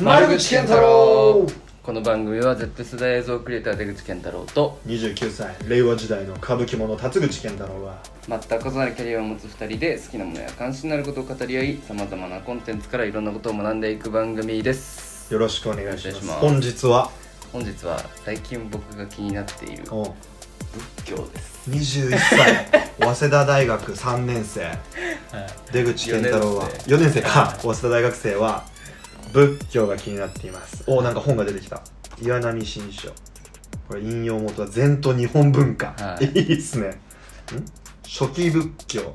丸口健太郎。この番組は Z 世代映像クリエイター出口健太郎と29歳令和時代の歌舞伎者辰口健太郎が。全く異なるキャリアを持つ2人で好きなものや関心のあることを語り合いさまざまなコンテンツからいろんなことを学んでいく番組です。よろしくお願いします。本日は？本日は最近僕が気になっているお仏教です。21歳早稲田大学3年生。出口健太郎は？4年生か。早稲田大学生は？仏教が気になっています。おなんか本が出てきた。岩波新書。これ引用元は禅と日本文化、はい。い、いっすね。ん？初期仏教。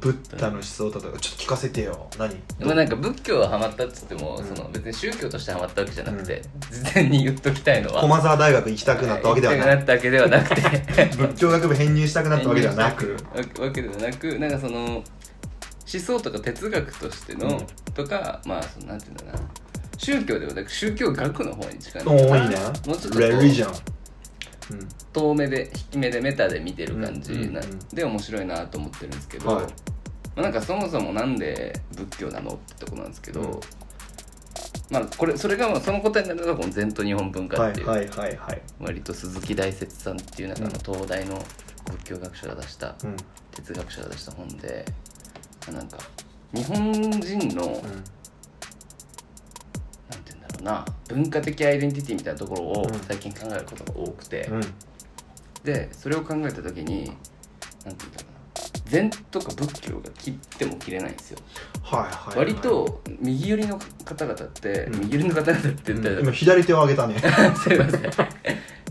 ブッダの思想とか。ちょっと聞かせてよ。何？まあなんか仏教はハマったっつっても、うん。その別に宗教としてハマったわけじゃなくて、事前に言っときたいのは駒澤大学行きたくなったわけではない。行きたくなったわけではなくて。仏教学部編入したくなったわけではなく。わけではなくなんかその思想とか哲学としての、うん。とかまあそのなんていうんだな。宗教ではなく宗教学の方に近いもうちょっとこうレリジョンうん。遠目で引き目でメタで見てる感じな、うんうんうん。で面白いなと思ってるんですけど、はい。まあ、なんかそもそもなんで仏教なのってとこなんですけど、うん。まあこれそれがまあその答えになるのがこの禅と日本文化っていう、はいはいはいはい。割と鈴木大拙さんっていう中の東大の仏教学者が出した、うん。哲学者が出した本でなんか日本人の、うんなんて言うんだろうな文化的アイデンティティみたいなところをうん。最近考えることが多くて、うん。でそれを考えた時になんて言うんだろうな禅とか仏教が切っても切れないんですよ、はいはいはい。割と右寄りの方々って、うん。右寄りの方々って言ったら、うん。今左手を上げたね。すいません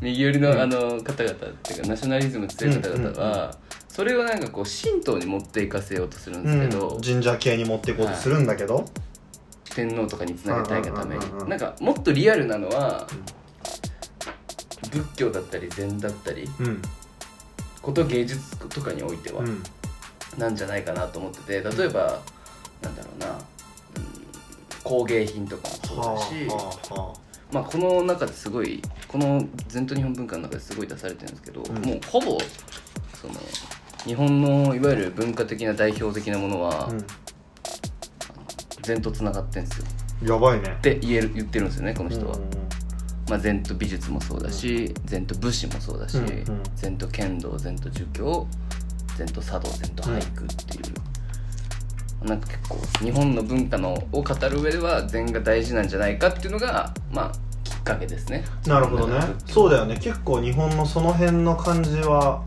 右寄りの,、うん。あの方々っていうかナショナリズム強い方々は、それをなんかこう神道に持っていかせようとするんですけど、うん。神社系に持っていこうとするんだけど、天皇とかにつなげたいがために。なんかもっとリアルなのは、仏教だったり禅だったりうん。こと芸術とかにおいては、うん。なんじゃないかなと思ってて例えば、なんだろうな、うん、工芸品とかもそうだし、はあはまあ、この中ですごいこの禅と日本文化の中ですごい出されてるんですけど、ん。もうほぼその日本のいわゆる文化的な代表的なものはあ、うん。禅とつながってんですよ。やばいね。って言える言ってるんですよねこの人は。うんまあ、禅と美術もそうだし、禅と武士もそうだし、うんうん。禅と剣道禅と儒教禅と茶道禅と俳句っていう、なんか結構日本の文化のを語る上では禅が大事なんじゃないかっていうのがまあきっかけですね。なるほどね。うそうだよね。結構日本のその辺の感じは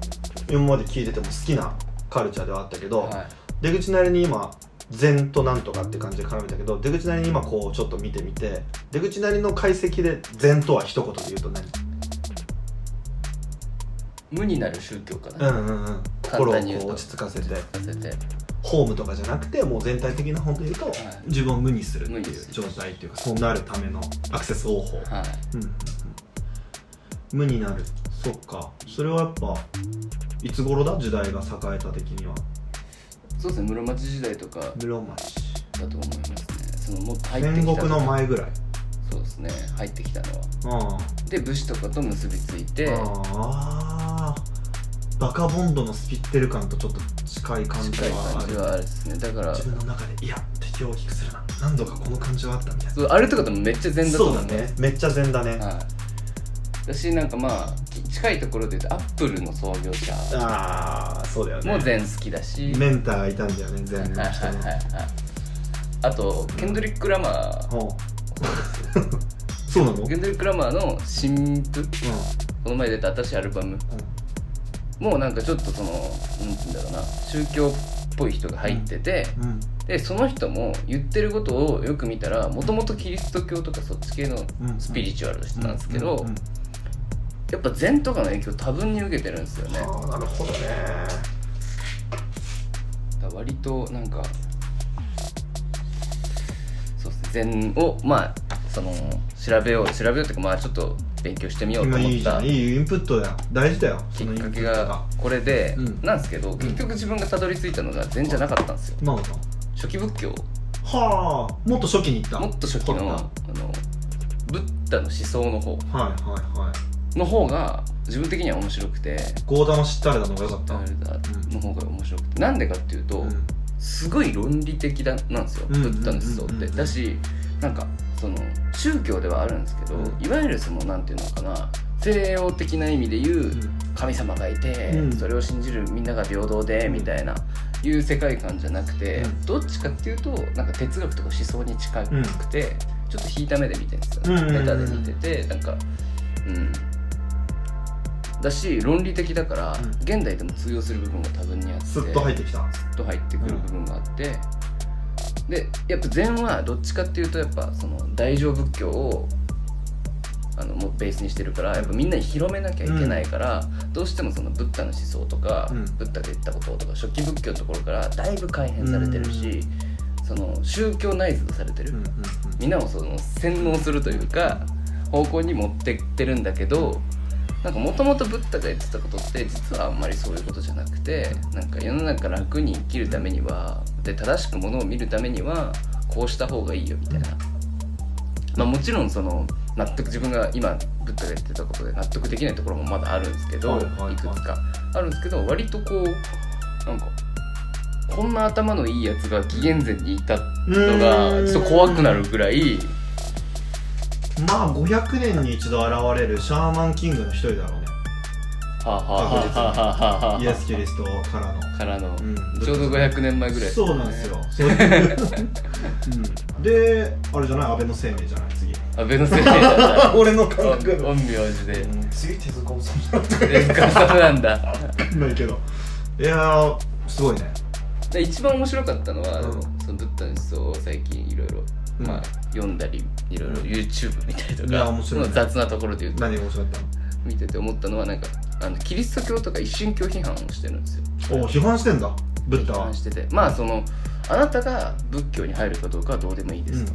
今まで聞いてても好きなカルチャーではあったけど、はい。出口なりに今禅となんとかって感じで絡めたけど出口なりに今こうちょっと見てみて出口なりの解析で禅とは一言で言うと何無になる宗教かうな、んうんうん。心を簡単に言うことう落ち着かせて。ホームとかじゃなくてもう全体的な本で言うと、い。自分を無にするっていう状態っていうかそうなるためのアクセス方法、はい。うんうんうん。無になる。そっか。それはやっぱいつ頃だ？時代が栄えた的には。そうですね。室町時代とかだ室町。と思いますね。そのもっと入ってきた戦国の前ぐらい。そうですね。入ってきたのは。あで武士とかと結びついて。ああ。ーバカボンドのスピってる感とちょっと近い感じはある。感じはあるですね。だから自分の中でいや敵を大きくするな。何度かこの感じはあったみたいそうあれとかでもめっちゃ禅なだと思そうだね。めっちゃ禅だね、はい。私なんかまあき近いところで言うとアップルの創業者。ああそうだよね。も禅好きだし。メンターいたんだよね禅はいはいの人のはいはい。あとケンドリック・ラマー。ほう そうなの？うんケンドリック・ラマーの新譜。この前出た新しいアルバムもうなんかちょっとそのなんて言うんだろうな宗教っぽい人が入ってて、うんうん。でその人も言ってることをよく見たらもともとキリスト教とかそっち系のうんスピリチュアルの人なんですけど、やっぱ禅とかの影響多分に受けてるんですよね。ああなるほどね。割となんかそうですね禅をまあその調べよう調べようっていうかまあちょっと勉強してみようと今いいじ思ったゃん。いいインプットだよ。大事だよ。きっかけそのインプットが。これで、うん。なんですけど結局自分がたどり着いたのが禅じゃなかったんですよ。なるほど初期仏教。はあ。もっと初期に行った。もっと初期のあはのブッダの思想の方。いはいはい。の方が自分的には面白くて。ゴーダの知ったれだのがよかった。あれだの方が面白くて。なんでかっていうと、うん。すごい論理的だなんですよ、うんブッダの思想って、うんうんうんうんだしなんかその宗教ではあるんですけど、うん。いわゆるそのなんていうのかな西洋的な意味で言う神様がいて、うん。それを信じるみんなが平等でみたいないう世界観じゃなくて、うん。どっちかっていうとなんか哲学とか思想に近くて、ちょっと引いた目で見てるんですよ、ネタで見ててなんかうん。だし論理的だから、うん。現代でも通用する部分が多分にあってスッと入ってきた。スッと入ってくる部分があって、でやっぱ禅はどっちかっていうとやっぱその大乗仏教をあのもうベースにしてるからやっぱみんなに広めなきゃいけないから、どうしてもそのブッダの思想とか、うん。ブッダが言ったこととか初期仏教のところからだいぶ改変されてるし、その宗教内図されてる、うんうんみん。なをその洗脳するというか方向に持ってってるんだけどなんかもともとブッダが言ってたことって実はあんまりそういうことじゃなくてなんか世の中楽に生きるためにはで正しくものを見るためにはこうした方がいいよみたいな、まあ、もちろんその納得自分が今ブッダが言ってたことで納得できないところもまだあるんですけど、はいはいはい。いくつか。あるんですけど割とこうなんかこんな頭のいいやつが紀元前にいたのがちょっと怖くなるぐらいまあ500年に一度現れるシャーマンキングの一人だろうね。はあはあはあはあはあイエス・キリストからの、からの。うん。ちょうど500年前ぐらいそうなんですよ、そうん、であれじゃない？安倍の生命じゃない？次。安倍のせいだ俺の感覚。陰陽師で。うん。次手塚治虫だ。った手塚さんなんだ。ないけど。いやーすごいね。で一番面白かったのは、うん。そのブッダの思想を最近いろいろうんまあ読んだりいろいろ YouTube 見たりといやか、面白いね。雑なところで言うと。何が面白かっ見てて思ったのはなんかあのキリスト教とか一神教批判をしてるんですよ。たのお批判してんだ？ブッダは。批判してて。まあそのあなたが仏教に入るかどうかはどうでもいいですと、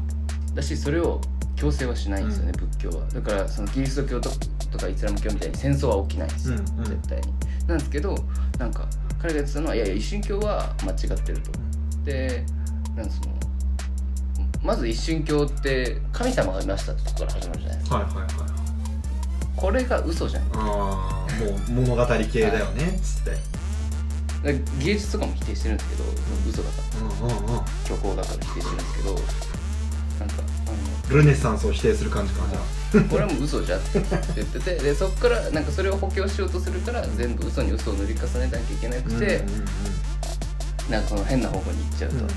だしそれを強制はしないんですよね、仏教は。だからそのキリスト教ととかイスラム教みたいに戦争は起きないんですよ、うんうん。絶対に。なんですけどなんか彼が言ってたのはいやいや一神教は間違ってると。でなんかそのまず一神教って神様がいましたってとこから始まるじゃないですか。はいはいはいこれが嘘じゃん。ああもう物語系だよね。つって。で芸術とかも否定してるんですけど嘘だからうんうんうん。虚構だから否定してるんですけどなんかあのルネサンスを否定する感じかじゃこれはもう嘘じゃって言っててでそこからなんかそれを補強しようとするから全部嘘に嘘を塗り重ねなきゃいけなあくて、うんうんうんなんかその変な方向に行っちゃうと、うんうん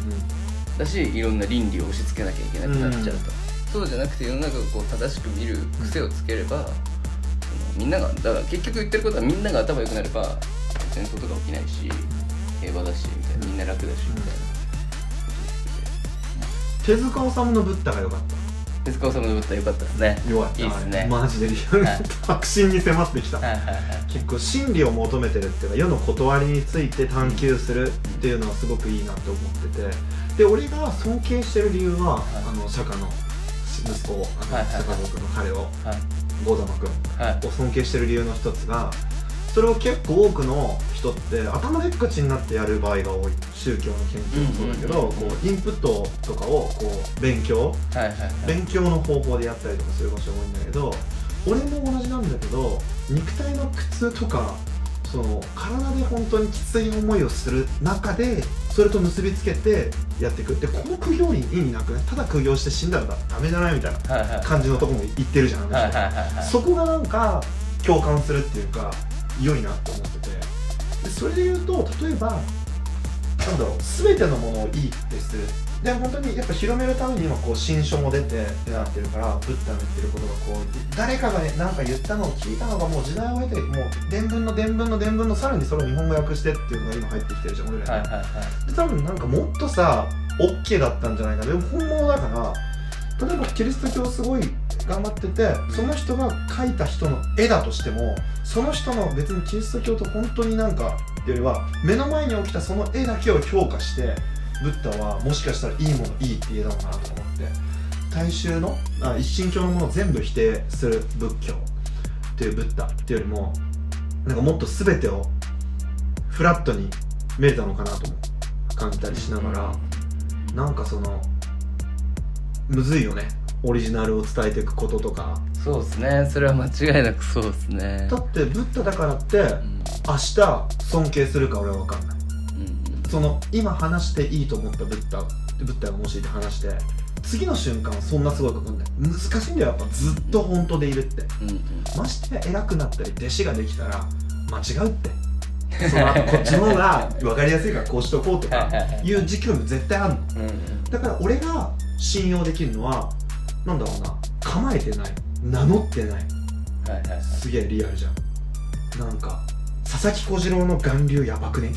だしいろんな倫理を押し付けなきゃいけなくなっちゃうと、そうじゃなくて世の中をこう正しく見る癖をつければ、そのみんながだから結局言ってることはみんなが頭良くなれば戦争とか起きないし平和だしみたいなみんな楽だしみたいな、手塚治虫のブッダが良かった。手塚治虫のブッダ良かったですね。弱い。いいっすね。マジで。リアルはい。確信に迫ってきた。結構真理を求めてるっていうか世の断りについて探求するっていうのはすごくいいなと思っててで俺が尊敬してる理由は、い。あの釈迦の息子あの、はい釈迦族の彼をはい。ゴザマ君はい。を尊敬してる理由の一つがそれを結構多くの人って頭でっかちになってやる場合が多い宗教の研究もそうだけど、こうインプットとかをこう勉強勉強の方法でやったりとかする場所が多いんだけど俺も同じなんだけど肉体の苦痛とかその体で本当にきつい思いをする中でそれと結びつけてやっていく。でこの苦行に意味なくねただ苦行して死んだらダメじゃないみたいな感じのところも言ってるじゃんいはいはいはい。そこがなんか共感するっていうか良いなって思ってて。でそれで言うと例えばなんだろう全てのものをいいってする。で本当にやっぱ広めるために今こう新書も出てってなってるからブッダの言ってることがこう誰かがねなんか言ったのを聞いたのがもう時代を経てもう伝聞の伝聞の伝聞のさらにそれを日本語訳してっていうのが今入ってきてるじゃん俺らに、はいはいはい。で多分なんかもっとさ OK だったんじゃないか。なでも本物だから例えばキリスト教すごい頑張っててその人が描いた人の絵だとしてもその人の別にキリスト教と本当になんかっていうよりは目の前に起きたその絵だけを評価してブッダはもしかしたらいいものいいって言えたのかなとか思って大衆のあ一神教のものを全部否定する仏教っていうブッダっていうよりもなんかもっと全てをフラットに見れたのかなとも感じたりしながら、なんかそのむずいよね。オリジナルを伝えていくこととか。そうですね。それは間違いなくそうですね。だってブッダだからってうん明日尊敬するか俺は分かんない。うんその今話していいと思ったブッダブッダがもしいて話して次の瞬間はそんなすごいことない難しいんだよやっぱずっと本当でいるって。うんうん。ましてや偉くなったり弟子ができたら間違うって。その後こっちの方が分かりやすいからこうしとこうとかいう時期も絶対あるの。うんうん。だから俺が信用できるのはなんだろうな構えてない。名乗ってない。はいはいはい。すげえリアルじゃん。なんか佐々木小次郎の巌流やばくね？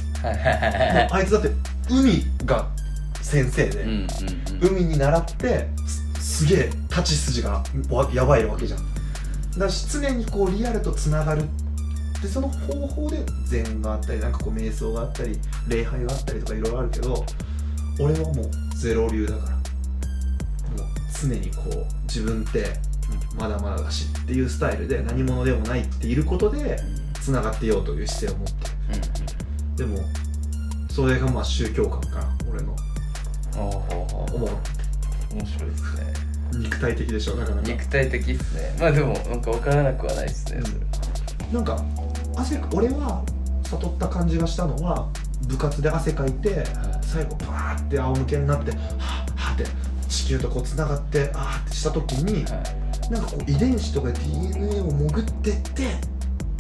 あいつだって海が先生で、うんうんうん。海に習ってすすげえ立ち筋がわやばいわけじゃん。だし常にこうリアルとつながる。でその方法で禅があったりなんかこう瞑想があったり礼拝があったりとかいろいろあるけど俺はもうゼロ流だから。もう常にこう自分ってまだまだだしっていうスタイルで何者でもないっていることでつながっていようという姿勢を持って。るでもそれがまあ宗教観かな俺の。思う面白いですね。肉体的でしょなかなか。肉体的っすね。まあでもなんか分からなくはないですねそれなんか汗俺は悟った感じがしたのは部活で汗かいて最後バーって仰向けになってはぁはぁって地球とこうつながってあーってした時にはい。なんかこう遺伝子とか DNA を潜ってって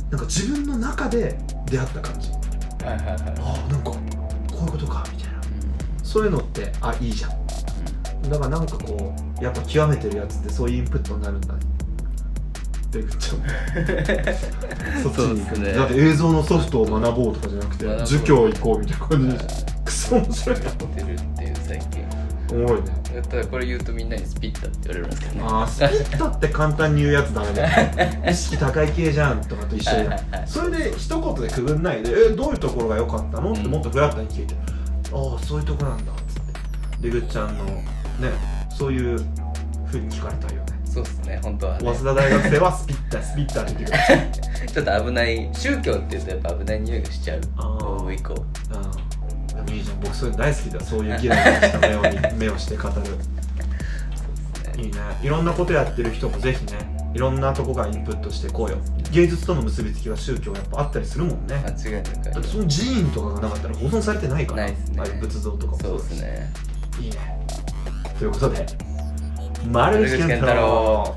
なんか自分の中で出会った感じ。はいはいはい。ああなんかこういうことかみたいな。そういうのってあいいじゃん。だからなんかこうやっぱ極めてるやつってそういうインプットになるんだって言っちゃうそっちに行くね。だって映像のソフトを学ぼうとかじゃなくて儒教行こうみたいな感じで。はい。クソ面白い。なやってるっていう最近おもろいね。ただこれ言うとみんなにスピッタって言われるんですけどね。あースピッタって簡単に言うやつだよ 意識高い系じゃんとかと一緒じゃん。はいはいはいそれで一言でくぐんないでえどういうところが良かったのってもっとフラットに聞いてああそういうとこなんだっつって。でぐっちゃんのねそういうふうに聞かれたいよね。そうですね本当はね。早稲田大学生はスピッタスピッタって言ってくれる ちょっと危ない宗教っていうとやっぱ危ない匂いがしちゃう。以降うんでもいいじゃん僕そういうの大好きだよそういうギラギラした目を見目をして語る。いいね。いろんなことやってる人もぜひねいろんなとこからインプットしてこうよ。芸術との結びつきは宗教やっぱあったりするもんね。間違いなくだってその寺院とかがなかったら保存されてないからないね。ああいう仏像とかもそうですね。いいね。ということで丸口健太郎